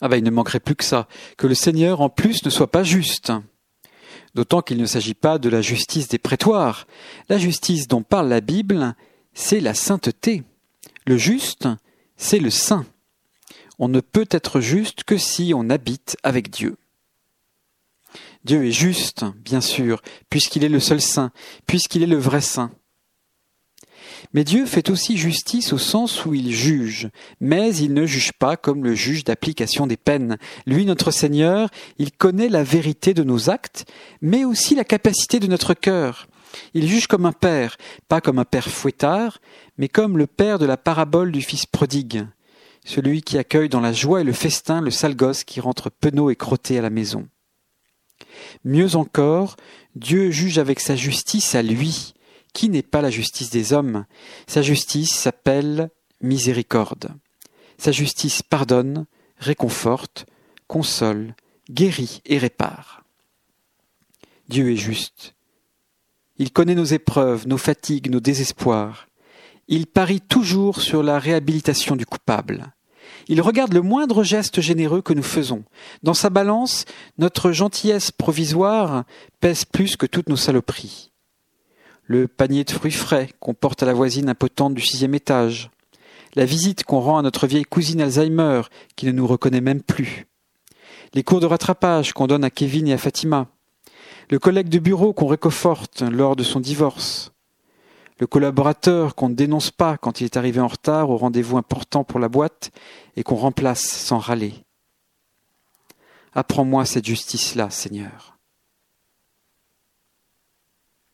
Ah ben il ne manquerait plus que ça, que le Seigneur en plus ne soit pas juste. D'autant qu'il ne s'agit pas de la justice des prétoires. La justice dont parle la Bible, c'est la sainteté. Le juste, c'est le saint. On ne peut être juste que si on habite avec Dieu. Dieu est juste, bien sûr, puisqu'il est le seul saint, puisqu'il est le vrai saint. Mais Dieu fait aussi justice au sens où il juge, mais il ne juge pas comme le juge d'application des peines. Lui, notre Seigneur, il connaît la vérité de nos actes, mais aussi la capacité de notre cœur. Il juge comme un père, pas comme un père fouettard, mais comme le père de la parabole du fils prodigue, celui qui accueille dans la joie et le festin le sale gosse qui rentre penaud et crotté à la maison. Mieux encore, Dieu juge avec sa justice à lui, qui n'est pas la justice des hommes? Sa justice s'appelle miséricorde. Sa justice pardonne, réconforte, console, guérit et répare. Dieu est juste. Il connaît nos épreuves, nos fatigues, nos désespoirs. Il parie toujours sur la réhabilitation du coupable. Il regarde le moindre geste généreux que nous faisons. Dans sa balance, notre gentillesse provisoire pèse plus que toutes nos saloperies le panier de fruits frais qu'on porte à la voisine impotente du sixième étage, la visite qu'on rend à notre vieille cousine Alzheimer qui ne nous reconnaît même plus, les cours de rattrapage qu'on donne à Kevin et à Fatima, le collègue de bureau qu'on réconforte lors de son divorce, le collaborateur qu'on ne dénonce pas quand il est arrivé en retard au rendez-vous important pour la boîte et qu'on remplace sans râler. Apprends-moi cette justice-là, Seigneur.